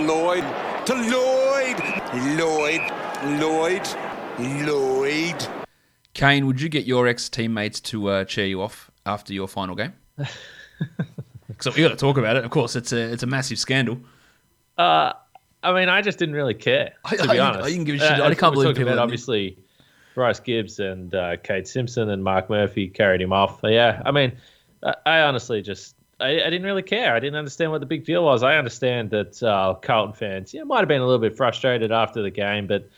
Lloyd to Lloyd. Lloyd. Lloyd. Lloyd. Kane, would you get your ex teammates to uh, cheer you off after your final game? so we got to talk about it. Of course, it's a it's a massive scandal. Uh, I mean, I just didn't really care, to I- be I- honest. I didn't give a shit. Uh, I can't believe talking people about obviously Bryce Gibbs and uh, Kade Simpson and Mark Murphy carried him off. But yeah, I mean, I, I honestly just I, I didn't really care. I didn't understand what the big deal was. I understand that uh, Carlton fans, yeah, might have been a little bit frustrated after the game, but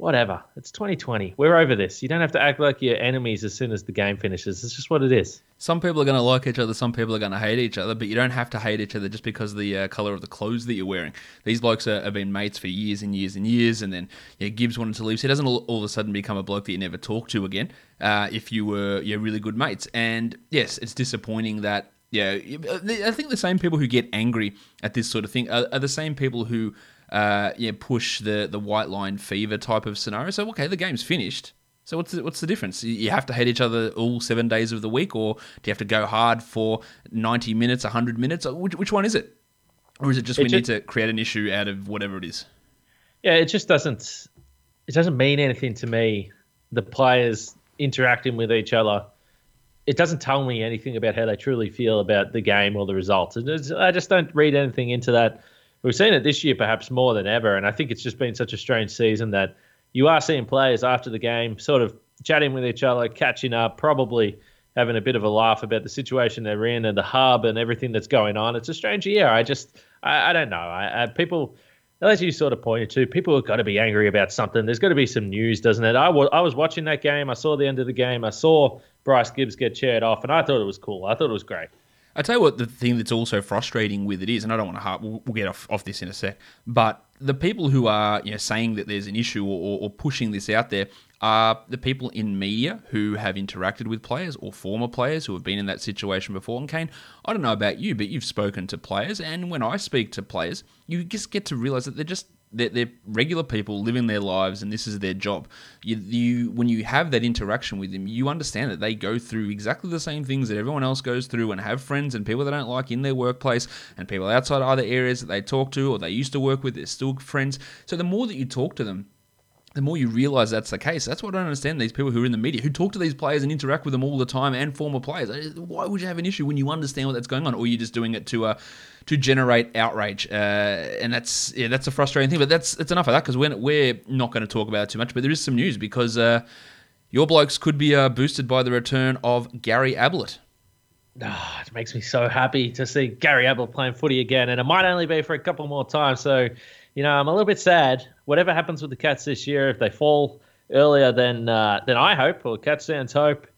whatever. It's 2020. We're over this. You don't have to act like you're enemies as soon as the game finishes. It's just what it is. Some people are going to like each other, some people are going to hate each other, but you don't have to hate each other just because of the uh, color of the clothes that you're wearing. These blokes are, have been mates for years and years and years, and then yeah, Gibbs wanted to leave, so he doesn't all, all of a sudden become a bloke that you never talk to again. Uh, if you were yeah, really good mates, and yes, it's disappointing that yeah, I think the same people who get angry at this sort of thing are, are the same people who uh, yeah push the the white line fever type of scenario. So okay, the game's finished. So what's the, what's the difference? You- have to hate each other all seven days of the week, or do you have to go hard for ninety minutes, hundred minutes? Which, which one is it? Or is it just It we ju- need to create an issue out of whatever it is? Yeah, it just doesn't. It doesn't mean anything to me. The players interacting with each other. It doesn't tell me anything about how they truly feel about the game or the results. I just don't read anything into that. We've seen it this year, perhaps more than ever, and I think it's just been such a strange season that you are seeing players after the game sort of chatting with each other, catching up, probably having a bit of a laugh about the situation they're in and the hub and everything that's going on. It's a strange year. I just, I, I don't know. I, I, people, as you sort of pointed to, people have got to be angry about something. There's got to be some news, doesn't it? I was, I was watching that game. I saw the end of the game. I saw Bryce Gibbs get chaired off, and I thought it was cool. I thought it was great. I tell you what, the thing that's also frustrating with it is, and I don't want to harp, we'll, we'll get off, off this in a sec, but the people who are you know saying that there's an issue or, or, or pushing this out there are the people in media who have interacted with players or former players who have been in that situation before. And Kane, I don't know about you, but you've spoken to players, and when I speak to players, you just get to realize that they're just they're, they're regular people living their lives, and this is their job. You, you, when you have that interaction with them, you understand that they go through exactly the same things that everyone else goes through, and have friends and people they don't like in their workplace, and people outside other areas that they talk to or they used to work with. They're still friends. So the more that you talk to them, the more you realize that's the case. That's what I don't understand. These people who are in the media, who talk to these players and interact with them all the time, and former players. Why would you have an issue when you understand what that's going on, or you're just doing it to uh, to generate outrage? Uh, and that's yeah, that's a frustrating thing. But that's that's enough of that because we're we're not going to talk about it too much. But there is some news because uh, your blokes could be uh, boosted by the return of Gary Ablett. Ah, it makes me so happy to see Gary Ablett playing footy again, and it might only be for a couple more times. So, you know, I'm a little bit sad. Whatever happens with the Cats this year, if they fall earlier than uh, than I hope, or Cats fans hope,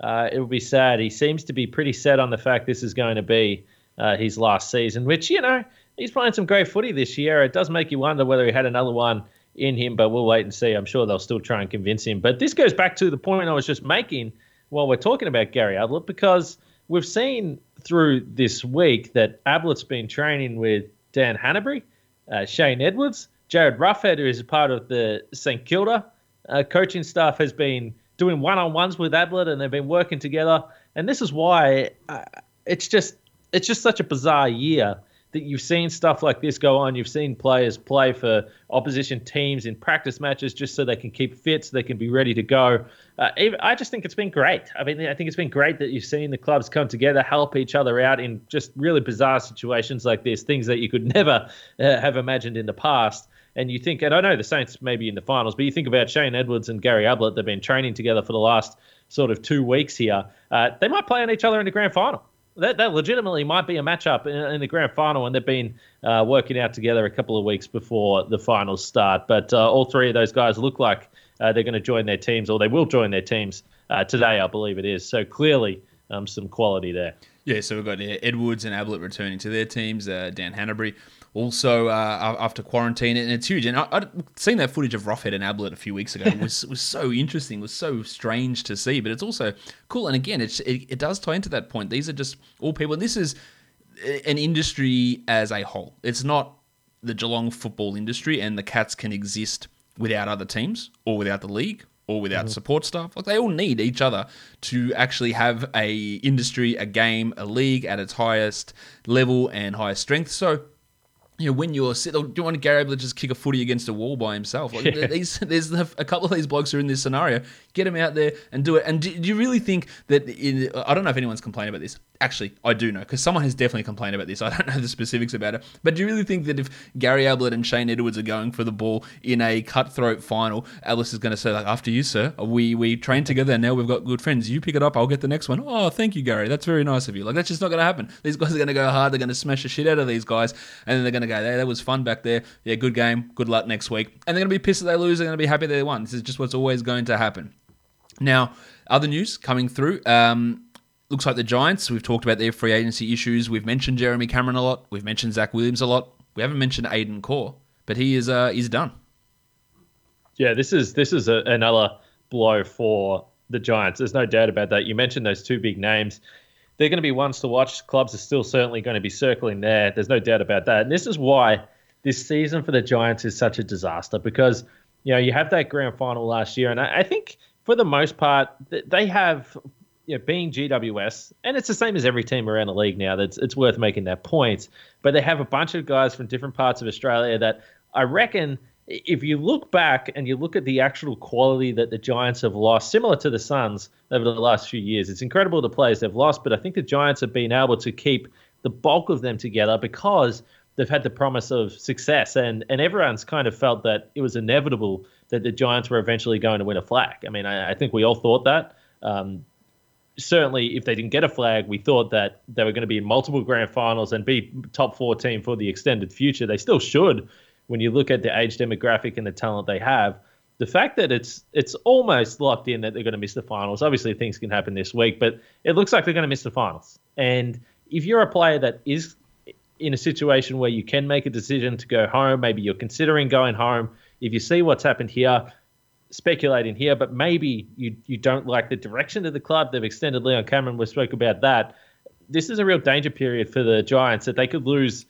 uh, it will be sad. He seems to be pretty set on the fact this is going to be uh, his last season, which you know he's playing some great footy this year. It does make you wonder whether he had another one in him, but we'll wait and see. I'm sure they'll still try and convince him. But this goes back to the point I was just making while we're talking about Gary Ablett, because we've seen through this week that Ablett's been training with Dan Hannebery, uh, Shane Edwards, Jarryd Roughhead, who is part of the St Kilda uh, coaching staff, has been doing one-on-ones with Ablett, and they've been working together. And this is why uh, it's just it's just such a bizarre year that you've seen stuff like this go on. You've seen players play for opposition teams in practice matches just so they can keep fit, so they can be ready to go. Uh, I just think it's been great. I mean, I think it's been great that you've seen the clubs come together, help each other out in just really bizarre situations like this, things that you could never uh, have imagined in the past. And you think, and I know the Saints may be in the finals, but you think about Shane Edwards and Gary Ablett, they've been training together for the last sort of two weeks here. Uh, they might play on each other in the grand final that, that legitimately might be a matchup in, in the grand final, and they've been uh, working out together a couple of weeks before the finals start. But uh, all three of those guys look like uh, they're going to join their teams, or they will join their teams uh, today, I believe it is. So clearly, um, some quality there. Yeah, so we've got uh, Edwards and Ablett returning to their teams. Uh, Dan Hannebery also uh, after quarantine, and it's huge. And I, would seen that footage of Roughhead and Ablett a few weeks ago. It was was so interesting, it was so strange to see, but it's also cool. And again, it's, it, it does tie into that point. These are just all people. And this is an industry as a whole. It's not the Geelong football industry, and the Cats can exist without other teams or without the league or without mm-hmm. support staff. Like they all need each other to actually have a industry, a game, a league at its highest level and highest strength. So you know, when you're sit, do you want Gary Ablett to just kick a footy against a wall by himself? Like, yeah. these, there's a couple of these blokes who are in this scenario. Get him out there and do it. And do, do you really think that? In, I don't know if anyone's complained about this. Actually, I do know because someone has definitely complained about this. I don't know the specifics about it, but do you really think that if Gary Ablett and Shane Edwards are going for the ball in a cutthroat final, Alice is going to say like, "After you, sir. We we trained together. And now we've got good friends. You pick it up. I'll get the next one. Oh, thank you, Gary. That's very nice of you. Like that's just not going to happen. These guys are going to go hard. They're going to smash the shit out of these guys, and then they're going to go, "Hey, that was fun back there. Yeah, good game. Good luck next week." And they're going to be pissed that they lose. They're going to be happy that they won. This is just what's always going to happen. Now, other news coming through. Um, looks like the Giants, we've talked about their free agency issues. We've mentioned Jeremy Cameron a lot. We've mentioned Zach Williams a lot. We haven't mentioned Aidan Corr, but he is uh, he's done. Yeah, this is this is a, another blow for the Giants. There's no doubt about that. You mentioned those two big names. They're going to be ones to watch. Clubs are still certainly going to be circling there. There's no doubt about that. And this is why this season for the Giants is such a disaster because you know you have that grand final last year, and I, I think for the most part they have you know, being GWS, and it's the same as every team around the league now. That's it's worth making that point. But they have a bunch of guys from different parts of Australia that I reckon, if you look back and you look at the actual quality that the Giants have lost, similar to the Suns over the last few years, it's incredible the players they've lost. But I think the Giants have been able to keep the bulk of them together because they've had the promise of success, and and everyone's kind of felt that it was inevitable that the Giants were eventually going to win a flag. I mean, I, I think we all thought that. Um, certainly, if they didn't get a flag, we thought that they were going to be in multiple grand finals and be top four team for the extended future. They still should when you look at the age demographic and the talent they have. The fact that it's it's almost locked in that they're going to miss the finals. Obviously, things can happen this week, but it looks like they're going to miss the finals. And if you're a player that is in a situation where you can make a decision to go home, maybe you're considering going home. If you see what's happened here, speculating here, but maybe you you don't like the direction of the club. They've extended Leon Cameron. We spoke about that. This is a real danger period for the Giants that they could lose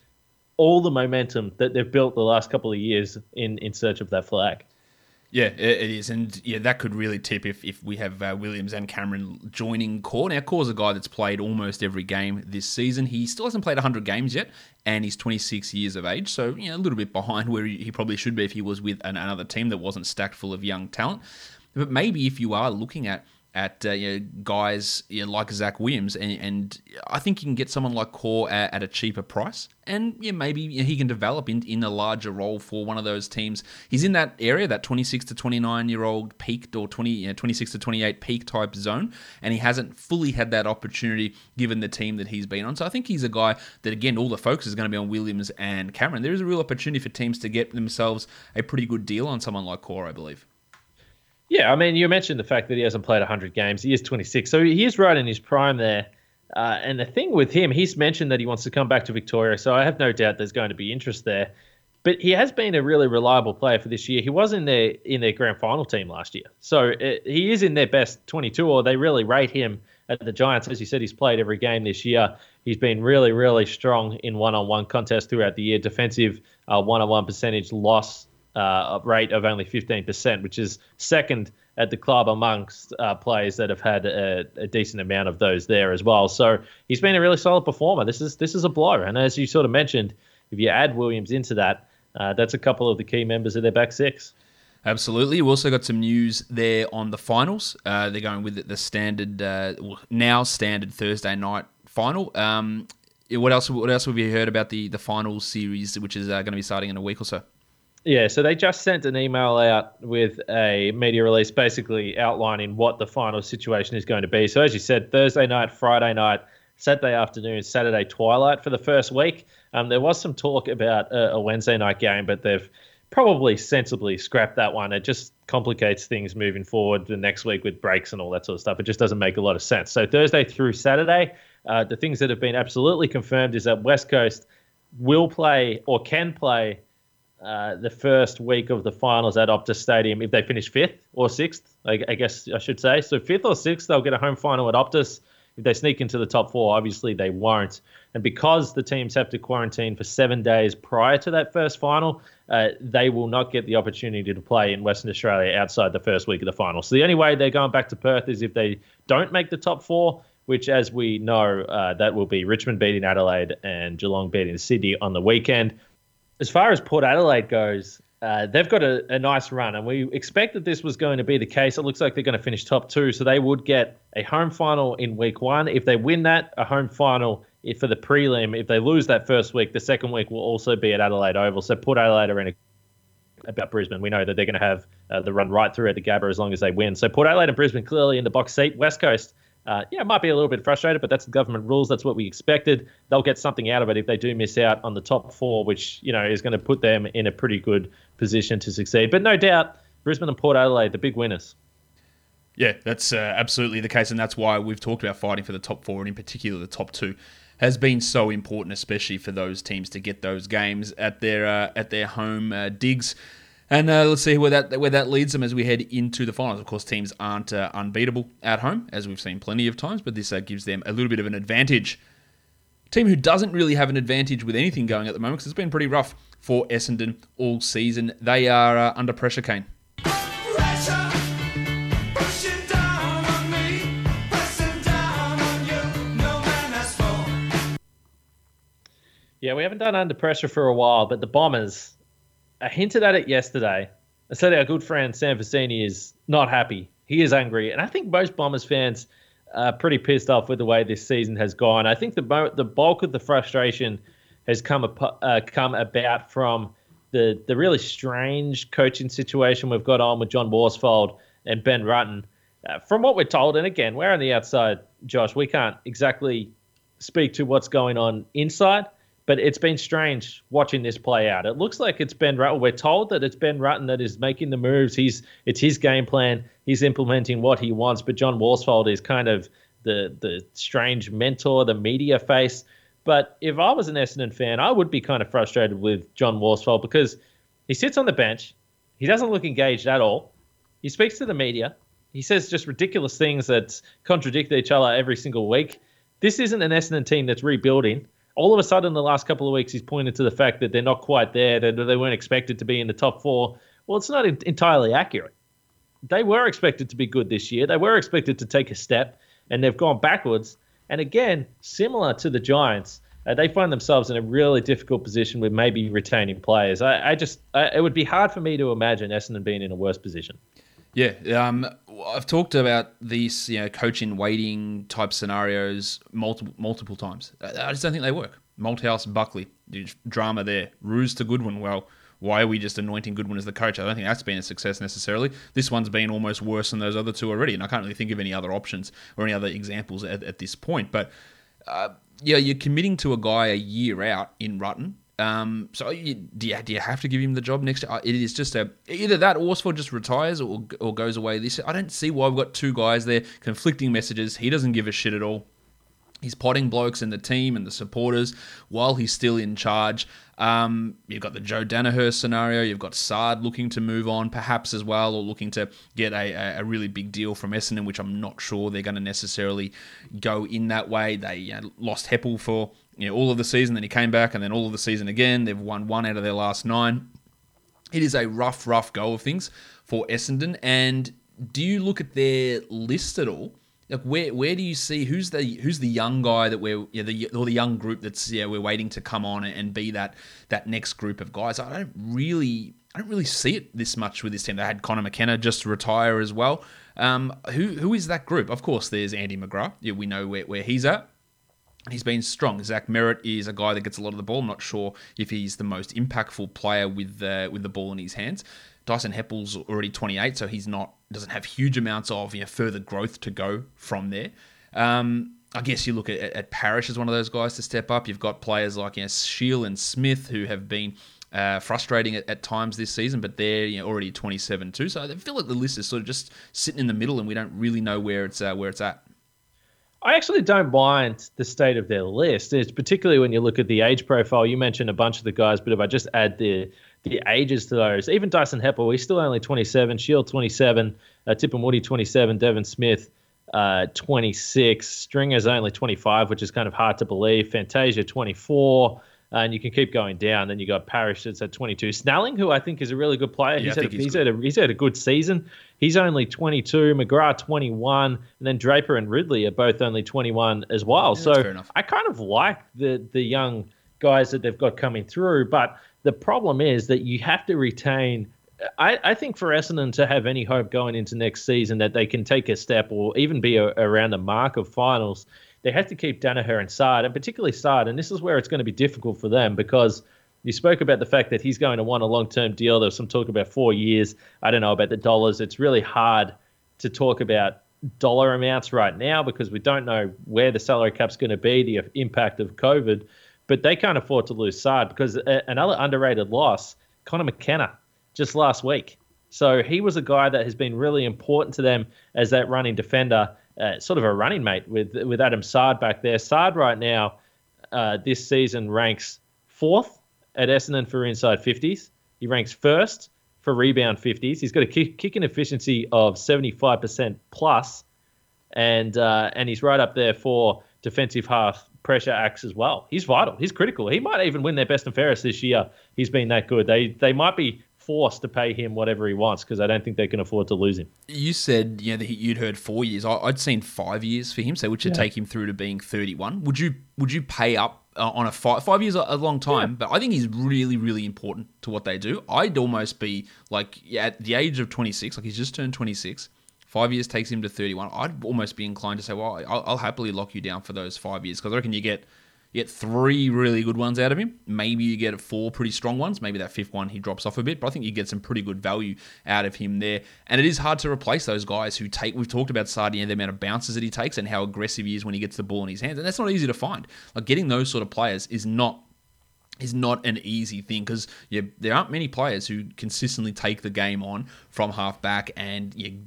all the momentum that they've built the last couple of years in in search of that flag. Yeah, it is, and yeah, that could really tip if, if we have uh, Williams and Cameron joining Corr. Now, Corr's a guy that's played almost every game this season. He still hasn't played 100 games yet, and he's 26 years of age, so you know a little bit behind where he probably should be if he was with an, another team that wasn't stacked full of young talent. But maybe if you are looking at at uh, you know, guys you know, like Zach Williams, and, and, I think you can get someone like Corr at, at a cheaper price, and yeah, maybe you know, he can develop in, in a larger role for one of those teams. He's in that area, that 26 to 29 year old peaked or 20, you know, 26 to 28 peak type zone, and he hasn't fully had that opportunity given the team that he's been on. So I think he's a guy that again, all the focus is going to be on Williams and Cameron. There is a real opportunity for teams to get themselves a pretty good deal on someone like Corr, I believe. Yeah, I mean, you mentioned the fact that he hasn't played 100 games. He is 26, so he is right in his prime there. Uh, and the thing with him, he's mentioned that he wants to come back to Victoria, so I have no doubt there's going to be interest there. But he has been a really reliable player for this year. He was in their in their grand final team last year, so it, uh, he is in their best 22. Or they really rate him at the Giants. As you said, he's played every game this year. He's been really, really strong in one-on-one contests throughout the year. Defensive uh, one-on-one percentage loss uh, rate of only 15%, which is second at the club amongst uh, players that have had a, a, decent amount of those there as well. So he's been a really solid performer. This is this is a blow, and as you sort of mentioned, if you add Williams into that, uh, that's a couple of the key members of their back six. Absolutely. We also got some news there on the finals. Uh, they're going with the standard, uh, now standard Thursday night final. Um, what else? What else have you heard about the the finals series, which is uh, going to be starting in a week or so? Yeah, so they just sent an email out with a media release basically outlining what the final situation is going to be. So, as you said, Thursday night, Friday night, Saturday afternoon, Saturday twilight for the first week. Um, there was some talk about a, a Wednesday night game, but they've probably sensibly scrap that one. It just complicates things moving forward the next week with breaks and all that sort of stuff. It just doesn't make a lot of sense. So Thursday through Saturday, uh, the things that have been absolutely confirmed is that West Coast will play or can play uh, the first week of the finals at Optus Stadium if they finish fifth or sixth, I, I, guess I should say. So fifth or sixth, they'll get a home final at Optus. If they sneak into the top four, obviously they won't. And because the teams have to quarantine for seven days prior to that first final, uh, they will not get the opportunity to play in Western Australia outside the first week of the final. So the only way they're going back to Perth is if they don't make the top four, which, as we know, uh, that will be Richmond beating Adelaide and Geelong beating Sydney on the weekend. As far as Port Adelaide goes, uh, they've got a, a, nice run, and we expected this was going to be the case. It looks like they're going to finish top two, so they would get a home final in week one. If they win that, a home final for the prelim. If they lose that first week, the second week will also be at Adelaide Oval. So Port Adelaide are in a about Brisbane. We know that they're going to have uh, the run right through at the Gabba as long as they win. So Port Adelaide and Brisbane clearly in the box seat. West Coast uh, yeah, might be a little bit frustrated, but that's the government rules. That's what we expected. They'll get something out of it if they do miss out on the top four, which you know is going to put them in a pretty good position to succeed. But no doubt, Brisbane and Port Adelaide, the big winners. Yeah, that's uh, absolutely the case, and that's why we've talked about fighting for the top four, and in particular the top two, has been so important, especially for those teams to get those games at their uh, at their home uh, digs. And uh, let's see where that where that leads them as we head into the finals. Of course, teams aren't uh, unbeatable at home, as we've seen plenty of times, but this uh, gives them a little bit of an advantage. Team who doesn't really have an advantage with anything going at the moment, because it's been pretty rough for Essendon all season. They are uh, under pressure, Kane. Yeah, we haven't done under pressure for a while, but the Bombers I hinted at it yesterday. I said our good friend Sam Vecenie is not happy. He is angry, and I think most Bombers fans are pretty pissed off with the way this season has gone. I think the the bulk of the frustration has come uh, come about from the the really strange coaching situation we've got on with John Worsfold and Ben Rutten. Uh, from what we're told, and again, we're on the outside, Josh. We can't exactly speak to what's going on inside. But it's been strange watching this play out. It looks like it's Ben Rutten. We're told that it's Ben Rutten that is making the moves. He's it's his game plan. He's implementing what he wants. But John Worsfold is kind of the the strange mentor, the media face. But if I was an Essendon fan, I would be kind of frustrated with John Worsfold because he sits on the bench. He doesn't look engaged at all. He speaks to the media. He says just ridiculous things that contradict each other every single week. This isn't an Essendon team that's rebuilding all of a sudden, the last couple of weeks, he's pointed to the fact that they're not quite there, that they weren't expected to be in the top four. Well, it's not entirely accurate. They were expected to be good this year. They were expected to take a step, and they've gone backwards. And again, similar to the Giants, uh, they find themselves in a really difficult position with maybe retaining players. I, I just, I, it would be hard for me to imagine Essendon being in a worse position. Yeah, um, I've talked about these, you know, coaching waiting type scenarios multiple multiple times. I just don't think they work. Malthouse, Buckley, drama there. Roos to Goodwin. Well, why are we just anointing Goodwin as the coach? I don't think that's been a success necessarily. This one's been almost worse than those other two already, and I can't really think of any other options or any other examples at, at this point. But uh, yeah, you're committing to a guy a year out in Rutten um, so you, do, you, do you have to give him the job next year? It is just a either that or Worsfold just retires or, or goes away this. I don't see why we've got two guys there, conflicting messages. He doesn't give a shit at all. He's potting blokes in the team and the supporters while he's still in charge. Um, you've got the Joe Daniher scenario. You've got Saad looking to move on, perhaps as well, or looking to get a, a really big deal from Essendon, which I'm not sure they're going to necessarily go in that way. They you know, lost Heppell for you know, all of the season, then he came back, and then all of the season again. They've won one out of their last nine. It is a rough, rough go of things for Essendon. And do you look at their list at all? Like where where do you see who's the who's the young guy that we're yeah, the or the young group that's yeah we're waiting to come on and be that that next group of guys? I don't really I don't really see it this much with this team. They had Conor McKenna just retire as well. Um, who who is that group? Of course, there's Andy McGrath. Yeah, we know where, where he's at. He's been strong. Zach Merrett is a guy that gets a lot of the ball. I'm not sure if he's the most impactful player with uh, with the ball in his hands. Dyson Heppell's already 28, so he's not doesn't have huge amounts of you know, further growth to go from there. Um, I guess you look at, at Parish as one of those guys to step up. You've got players like you know, Shiel and Smith who have been uh, frustrating at, at, times this season, but they're you know, already 27 too. So I feel like the list is sort of just sitting in the middle, and we don't really know where it's uh, where it's at. I actually don't mind the state of their list. It's particularly when you look at the age profile. You mentioned a bunch of the guys, but if I just add the the ages to those, even Dyson Heppell, he's still only 27, Shiel 27, uh, Tipungwuti 27, Devon Smith uh, 26, Stringer's only 25, which is kind of hard to believe. Fantasia 24 and you can keep going down. Then you got Parish that's at 22. Snelling, who I think is a really good player, he's, had a, he's, he's had a, he's had a good season. He's only 22. McGrath 21, and then Draper and Ridley are both only 21 as well. Yeah, so I kind of like the the young guys that they've got coming through, but the problem is that you have to retain. I, I think for Essendon to have any hope going into next season that they can take a step or even be a, around the mark of finals, they have to keep Daniher Saad, and particularly Saad. And this is where it's going to be difficult for them because you spoke about the fact that he's going to want a long term deal. There was some talk about four years. I don't know about the dollars. It's really hard to talk about dollar amounts right now because we don't know where the salary cap's going to be, the impact of COVID. But they can't afford to lose Saad because another underrated loss, Connor McKenna, just last week. So he was a guy that has been really important to them as that running defender uh, sort of a running mate with with Adam Saad back there. Saad right now, uh, this season ranks fourth at Essendon for inside 50s. He ranks first for rebound 50s. He's got a kick, kicking efficiency of 75% plus, and uh, and he's right up there for defensive half pressure acts as well. He's vital. He's critical. He might even win their best and fairest this year. He's been that good. They they might be forced to pay him whatever he wants because I don't think they can afford to lose him. You said you know that you'd heard four years. I'd seen five years for him, so which would yeah. take him through to being thirty-one. Would you would you pay up uh, on a five five years a long time? Yeah. But I think he's really really important to what they do. I'd almost be like yeah, at the age of twenty-six, like he's just turned twenty-six. Five years takes him to 31. I'd almost be inclined to say, well, I'll, I'll happily lock you down for those five years because I reckon you get you get three really good ones out of him. Maybe you get four pretty strong ones. Maybe that fifth one he drops off a bit, but I think you get some pretty good value out of him there. And it is hard to replace those guys who take. We've talked about Sardi and the amount of bounces that he takes and how aggressive he is when he gets the ball in his hands, and that's not easy to find. Like getting those sort of players is not is not an easy thing because yeah, there aren't many players who consistently take the game on from half back and you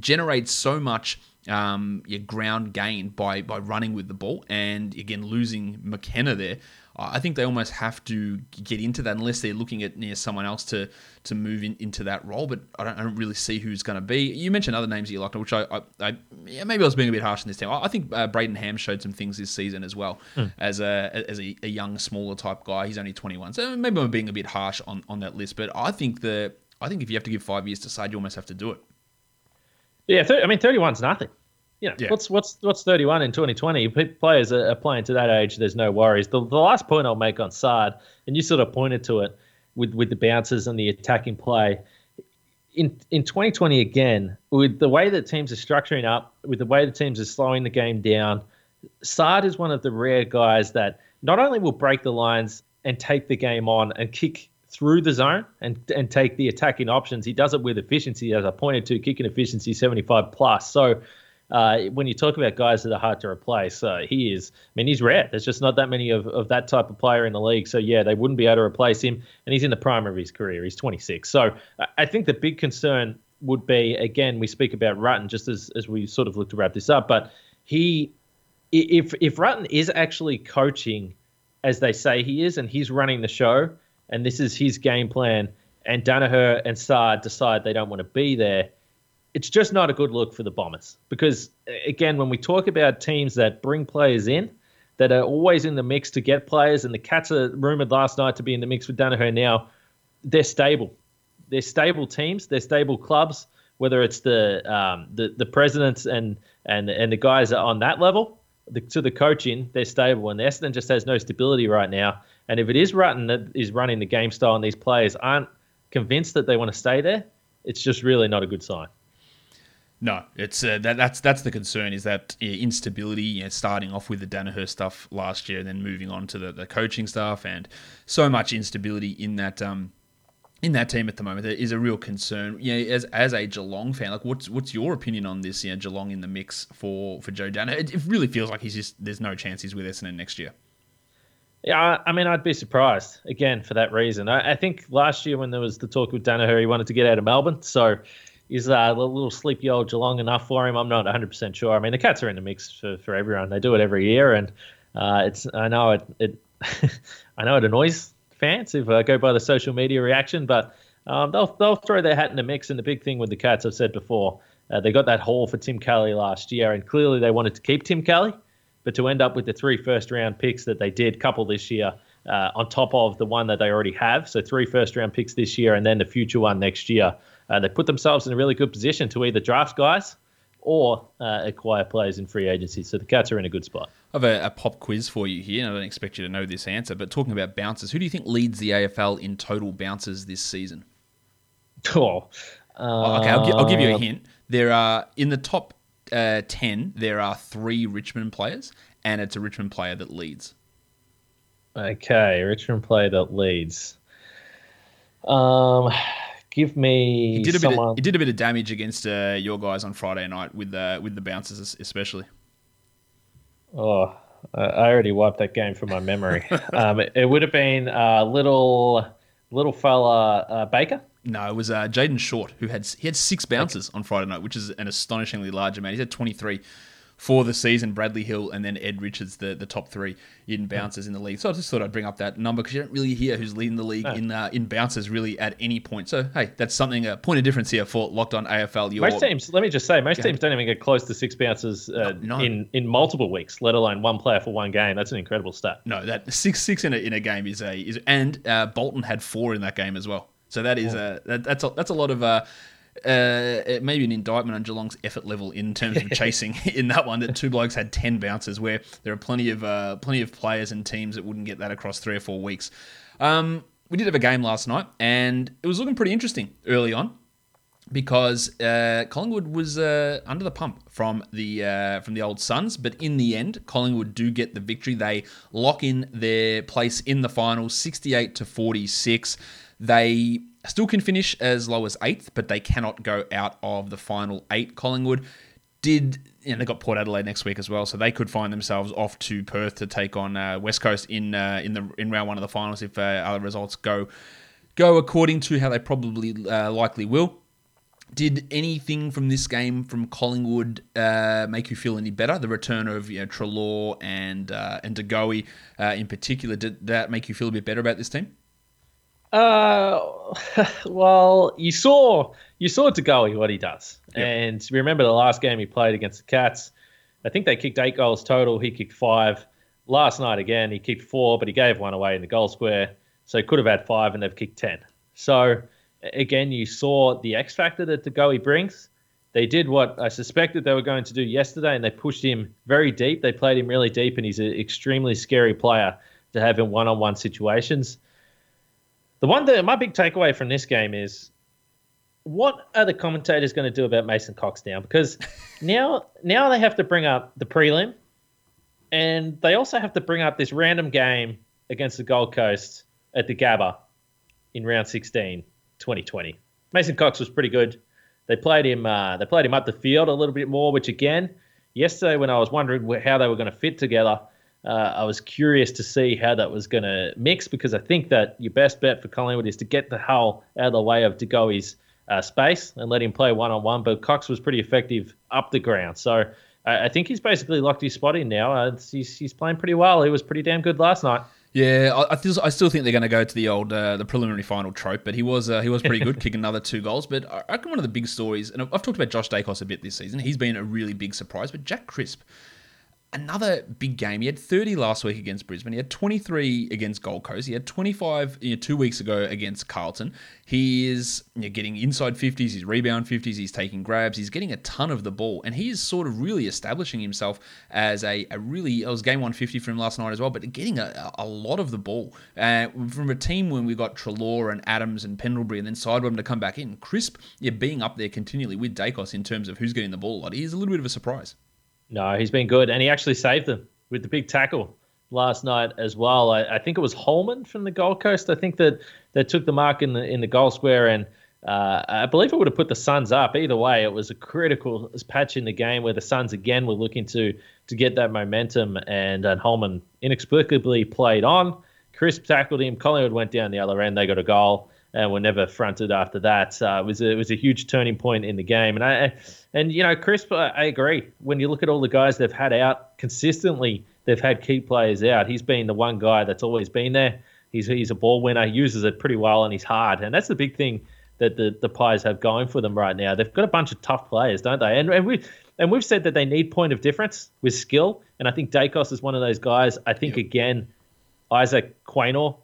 generate so much um, your ground gain by by running with the ball, and again losing McKenna there. I think they almost have to get into that unless they're looking at near someone else to to move in, into that role. But I don't, I don't really see who's going to be. You mentioned other names you liked, which I, I, I yeah, maybe I was being a bit harsh in this team. I, I think uh, Brayden Ham showed some things this season as well mm. as a as a, a, young, smaller type guy. He's only 21, so maybe I'm being a bit harsh on, on that list. But I think the I think if you have to give five years to Saad, you almost have to do it. Yeah, I mean, 31's nothing. You know, yeah. what's what's what's 31 in 2020? Players are, playing to that age. There's no worries. The, the last point I'll make on Saad, and you sort of pointed to it with with the bounces and the attacking play. In in 2020 again, with the way that teams are structuring up, with the way the teams are slowing the game down, Saad is one of the rare guys that not only will break the lines and take the game on and kick through the zone and and take the attacking options. He does it with efficiency, as I pointed to, kicking efficiency 75 plus. So uh, when you talk about guys that are hard to replace, uh, he is. I mean, he's rare. There's just not that many of, of that type of player in the league. So yeah, they wouldn't be able to replace him. And he's in the prime of his career. He's 26. So I think the big concern would be again, we speak about Rutten just as as we sort of look to wrap this up, but he. If if Rutten is actually coaching as they say he is, and he's running the show, and this is his game plan, and Daniher and Saad decide they don't want to be there, it's just not a good look for the Bombers. Because, again, when we talk about teams that bring players in, that are always in the mix to get players, and the Cats are rumored last night to be in the mix with Daniher now, they're stable. They're stable teams, they're stable clubs, whether it's the um, the, the presidents and, and, and the guys on that level the, to the coaching, they're stable. And the Essendon just has no stability right now. And if it is Rutten that is running the game style and these players aren't convinced that they want to stay there, it's just really not a good sign. No, it's uh, that, that's that's the concern is that yeah, instability. You know, starting off with the Daniher stuff last year, and then moving on to the, the coaching stuff, and so much instability in that um, in that team at the moment is a real concern. Yeah, as as a Geelong fan, like what's what's your opinion on this? Yeah, Geelong in the mix for for Joe Daniher. It, it really feels like he's just there's no chance he's with Essendon next year. Yeah, I mean, I'd be surprised again for that reason. I, I think last year when there was the talk with Daniher, he wanted to get out of Melbourne, so is uh, a little sleepy old Geelong enough for him? I'm not 100 percent sure. I mean, the Cats are in the mix for, for everyone. They do it every year, and uh, it's I know it, it I know it annoys fans if I go by the social media reaction, but um, they'll they'll throw their hat in the mix. And the big thing with the Cats, I've said before, uh, they got that haul for Tim Kelly last year, and clearly they wanted to keep Tim Kelly. But to end up with the three first round picks that they did, couple this year, uh, on top of the one that they already have, so three first round picks this year and then the future one next year, uh, they put themselves in a really good position to either draft guys or uh, acquire players in free agency. So the Cats are in a good spot. I have a, a, pop quiz for you here, and I don't expect you to know this answer, but talking about bounces, who do you think leads the AFL in total bounces this season? Oh, uh, okay, I'll, I'll, give you a hint. There are in the top uh, 10, there are three Richmond players, and it's a Richmond player that leads. Okay, Richmond player that leads. Um, give me. He did a someone... bit. Of, he did a bit of damage against uh, your guys on Friday night with the with the bounces, especially. Oh, I already wiped that game from my memory. um, it, it, would have been uh, little little fella uh, Baker. No, it was uh, Jayden Short who had he had six bounces okay. on Friday night, which is an astonishingly large amount. He had twenty three for the season. Bradley Hill and then Ed Richards, the, the top three in bounces in the league. So I just thought I'd bring up that number because you don't really hear who's leading the league in uh, in bounces really at any point. So hey, that's something a point of difference here for Locked On AFL. Your, most teams, let me just say, most teams don't even get close to six bounces uh, no, no. in in multiple weeks, let alone one player for one game. That's an incredible stat. No, that six six in a, in a game is a is and uh, Bolton had four in that game as well. So that is a that, that's a, that's a lot of uh, uh, maybe an indictment on Geelong's effort level in terms of chasing in that one. That two blokes had ten bounces, where there are plenty of uh, plenty of players and teams that wouldn't get that across three or four weeks. Um, we did have a game last night, and it was looking pretty interesting early on because uh, Collingwood was uh, under the pump from the uh, from the old Suns, but in the end, Collingwood do get the victory. They lock in their place in the final, sixty-eight to forty-six. They still can finish as low as eighth, but they cannot go out of the final eight. Collingwood did, know, they got Port Adelaide next week as well, so they could find themselves off to Perth to take on uh, West Coast in uh, in the in round one of the finals if uh, other results go go according to how they probably uh, likely will. Did anything from this game from Collingwood uh, make you feel any better? The return of you know, Treloar and uh, and De Goey uh, in particular, did that make you feel a bit better about this team? Uh, well, you saw you saw De Goey what he does, yep. and remember the last game he played against the Cats. I think they kicked eight goals total. He kicked five. Last night again, he kicked four, but he gave one away in the goal square, so he could have had five, and they've kicked ten. So again, you saw the X factor that De Goey brings. They did what I suspected they were going to do yesterday, and they pushed him very deep. They played him really deep, and he's an extremely scary player to have in one-on-one situations. The one that my big takeaway from this game is what are the commentators going to do about Mason Cox now? Because now now they have to bring up the prelim, and they also have to bring up this random game against the Gold Coast at the Gabba in round 16, 2020. Mason Cox was pretty good. They played him. Uh, they played him up the field a little bit more, which again, yesterday when I was wondering how they were going to fit together, uh, I was curious to see how that was going to mix because I think that your best bet for Collingwood is to get the hull out of the way of De uh, space and let him play one on one. But Cox was pretty effective up the ground. So uh, I think he's basically locked his spot in now. Uh, he's, he's playing pretty well. He was pretty damn good last night. Yeah, I, I, still think they're going to go to the old uh, the preliminary final trope, but he was uh, he was pretty good, kicking another two goals. But I reckon one of the big stories, and I've talked about Josh Daicos a bit this season. He's been a really big surprise, but Jack Crisp another big game. He had 30 last week against Brisbane. He had 23 against Gold Coast. He had 25 you know, two weeks ago against Carlton. He is you know, getting inside 50s, he's rebound 50s, he's taking grabs, he's getting a ton of the ball. And he is sort of really establishing himself as a, a really, it was game 150 for him last night as well, but getting a, a lot of the ball. Uh, from a team when we got Treloar and Adams and Pendlebury and then Sidebottom to come back in, Crisp, yeah, being up there continually with Daicos in terms of who's getting the ball a lot, is a little bit of a surprise. No, he's been good, and he actually saved them with the big tackle last night as well. I, I think it was Holman from the Gold Coast. I think that that took the mark in the in the goal square, and Uh, I believe it would have put the Suns up. Either way, it was a critical patch in the game where the Suns again were looking to to get that momentum, and, and Holman inexplicably played on. Crisp tackled him. Collingwood went down the other end. They got a goal and were never fronted after that. Uh, it was a, it was a huge turning point in the game. And I and you know, Crisp, I, agree. When you look at all the guys they've had out consistently, they've had key players out. He's been the one guy that's always been there. He's he's a ball winner. He uses it pretty well, and he's hard. And that's the big thing that the the Pies have going for them right now. They've got a bunch of tough players, don't they? And and we and we've said that they need point of difference with skill. And I think Daicos is one of those guys. I think yep. again, Isaac Quaynor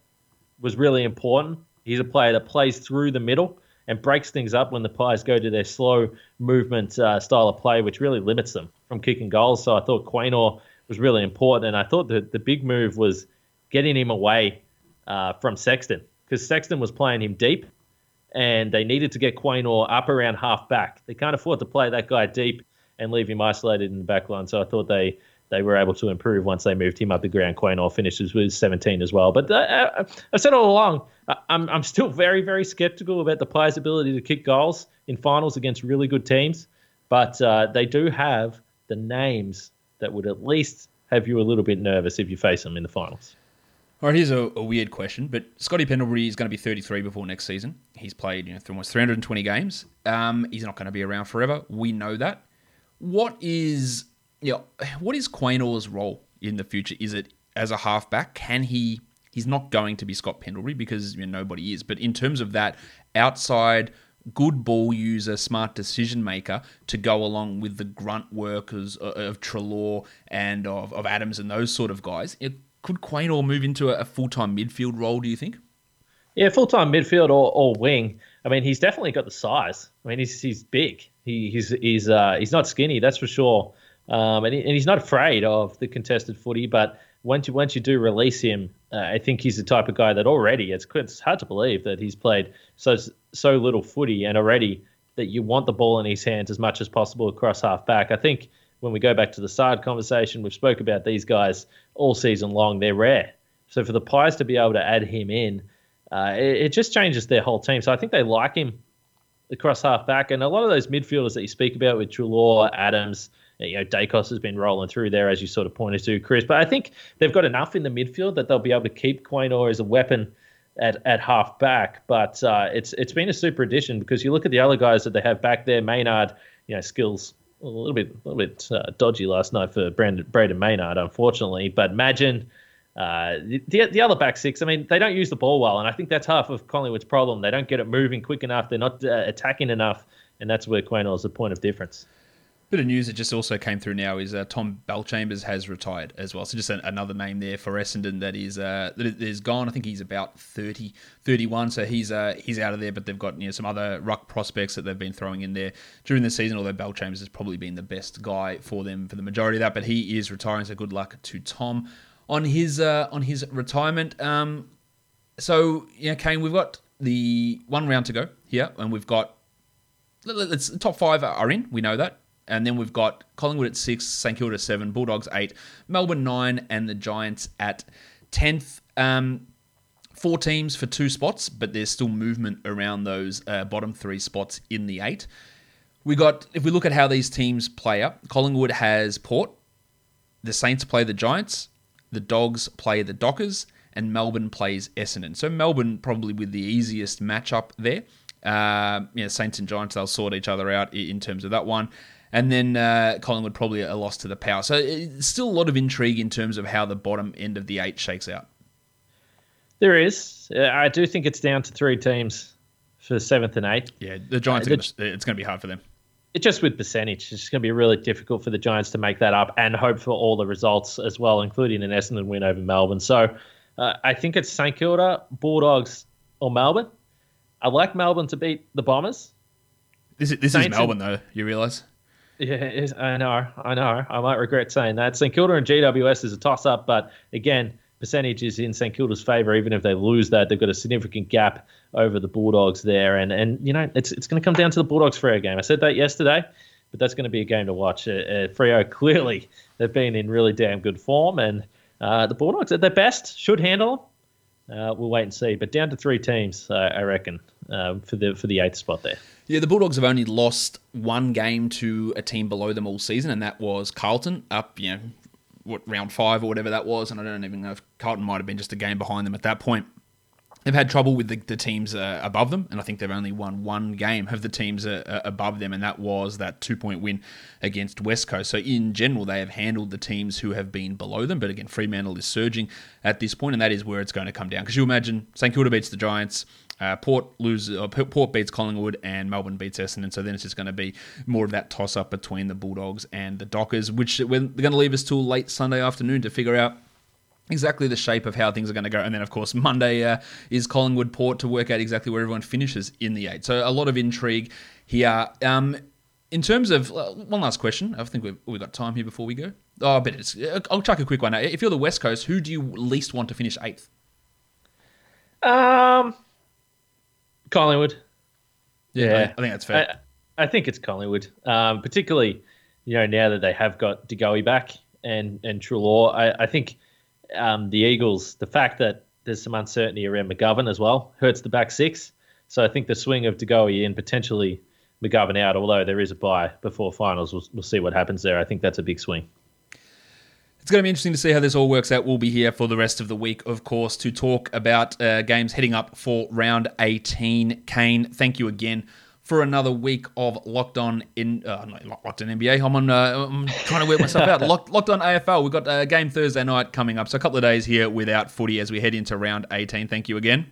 was really important. He's a player that plays through the middle and breaks things up when the Pies go to their slow movement uh, style of play, which really limits them from kicking goals. So I thought Quaynor was really important, and I thought that the big move was getting him away uh, from Sexton because Sexton was playing him deep, and they needed to get Quaynor up around half back. They can't afford to play that guy deep and leave him isolated in the back line. So I thought they they were able to improve once they moved him up the ground. Quaynor finishes with 17 as well. But uh, uh I've said all along, I'm, I'm still very, very skeptical about the players' ability to kick goals in finals against really good teams. But uh, they do have the names that would at least have you a little bit nervous if you face them in the finals. All right, here's a, a weird question, but Scotty Pendlebury is going to be 33 before next season. He's played you know, almost 320 games. Um, he's not going to be around forever. We know that. What is know, what is Quaynor's role in the future? Is it as a halfback? Can he? He's not going to be Scott Pendlebury because you know, nobody is. But in terms of that outside good ball user, smart decision maker to go along with the grunt workers of Treloar and of, of Adams and those sort of guys. It, could Quaynor move into a, full time midfield role, do you think? Yeah, full time midfield or, or wing. I mean, he's definitely got the size. I mean, he's, he's big. He, he's he's uh, he's not skinny, that's for sure. Um, and, he, and he's not afraid of the contested footy, but once you once you do release him, uh, I think he's the type of guy that already it's it's hard to believe that he's played so so little footy and already that you want the ball in his hands as much as possible across half back. I think when we go back to the side conversation, we've spoke about these guys all season long. They're rare, so for the Pies to be able to add him in, uh, it, it just changes their whole team. So I think they like him across half back, and a lot of those midfielders that you speak about with Treloar, Adams you know, Daicos has been rolling through there, as you sort of pointed to, Chris. But I think they've got enough in the midfield that they'll be able to keep Quaynor as a weapon at, at half back. But uh, it's it's been a super addition because you look at the other guys that they have back there, Maynard, you know, skills a little bit a little bit uh, dodgy last night for Brandon Brayden Maynard, unfortunately. But imagine. Uh, the, the other back six, I mean, they don't use the ball well, and I think that's half of Collingwood's problem. They don't get it moving quick enough. They're not uh, attacking enough, and that's where Quaynor is the point of difference. Bit of news that just also came through now is uh, Tom Bellchambers has retired as well. So just another name there for Essendon that is uh, that is gone. I think he's about 30, 31, so he's uh, he's out of there. But they've got you know some other ruck prospects that they've been throwing in there during the season. Although Bellchambers has probably been the best guy for them for the majority of that, but he is retiring. So good luck to Tom on his uh, on his retirement. Um, so yeah, Kane, we've got the one round to go here, and we've got let's top five are in. We know that. And then we've got Collingwood at six, St Kilda seven, Bulldogs eight, Melbourne nine, and the Giants at tenth. Um, four teams for two spots, but there's still movement around those uh, bottom three spots in the eight. We got if we look at how these teams play up, Collingwood has Port, the Saints play the Giants, the Dogs play the Dockers, and Melbourne plays Essendon. So Melbourne probably with the easiest matchup there. Uh, yeah, Saints and Giants they'll sort each other out in terms of that one and then uh, Collingwood probably a loss to the power. So it's still a lot of intrigue in terms of how the bottom end of the eight shakes out. There is. I do think it's down to three teams for seventh and eighth. Yeah, the Giants. Uh, the, it's going to be hard for them. It just with percentage, it's going to be really difficult for the Giants to make that up and hope for all the results as well, including an Essendon win over Melbourne. So uh, I think it's St Kilda, Bulldogs, or Melbourne. I like Melbourne to beat the Bombers. This is, this is Melbourne, and, though. You realise? Yeah, I know, I know. I might regret saying that. St Kilda and GWS is a toss-up, but again, percentage is in St Kilda's favour. Even if they lose that, they've got a significant gap over the Bulldogs there, and and you know it's it's going to come down to the Bulldogs Freo game. I said that yesterday, but that's going to be a game to watch. Uh, uh, Freo clearly they've been in really damn good form, and uh, the Bulldogs at their best should handle them. Uh, we'll wait and see. But down to three teams, I reckon. Um, for the for the eighth spot there. Yeah, the Bulldogs have only lost one game to a team below them all season, and that was Carlton up, you know, what round five or whatever that was, and I don't even know if Carlton might have been just a game behind them at that point. They've had trouble with the, the teams uh, above them, and I think they've only won one game of the teams uh, uh, above them, and that was that two point win against West Coast. So, in general, they have handled the teams who have been below them, but again, Fremantle is surging at this point, and that is where it's going to come down. Because you imagine St Kilda beats the Giants, uh, Port loses, uh, Port beats Collingwood, and Melbourne beats Essendon. So then it's just going to be more of that toss up between the Bulldogs and the Dockers, which they're going to leave us till late Sunday afternoon to figure out exactly the shape of how things are going to go. And then, of course, Monday uh, is Collingwood Port to work out exactly where everyone finishes in the eight. So a lot of intrigue here. Um, in terms of uh, one last question, I think we've, we've got time here before we go. Oh, but it's, I'll chuck a quick one. If you're the West Coast, who do you least want to finish eighth? Um, Collingwood. Yeah, I, think that's fair. I, I think it's Collingwood, um, particularly you know now that they have got De Goey back and and Treloar. I, I think um, the Eagles, the fact that there's some uncertainty around McGovern as well hurts the back six. So I think the swing of De Goey in potentially McGovern out, although there is a bye before finals, we'll, we'll see what happens there. I think that's a big swing. It's going to be interesting to see how this all works out. We'll be here for the rest of the week, of course, to talk about uh, games heading up for round 18. Kane, thank you again for another week of Locked On in uh, Locked On NBA. I'm on. Uh, I'm trying to work myself out. Locked, Locked On AFL. We've got a game Thursday night coming up, so a couple of days here without footy as we head into round 18. Thank you again.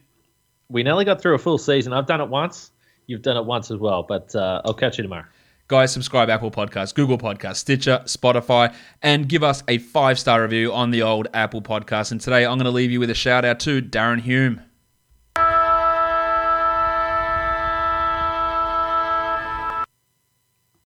We nearly got through a full season. I've done it once. You've done it once as well, but uh, I'll catch you tomorrow. Guys, subscribe Apple Podcasts, Google Podcasts, Stitcher, Spotify, and give us a five star review on the old Apple Podcast. And today I'm going to leave you with a shout out to Darren Hume.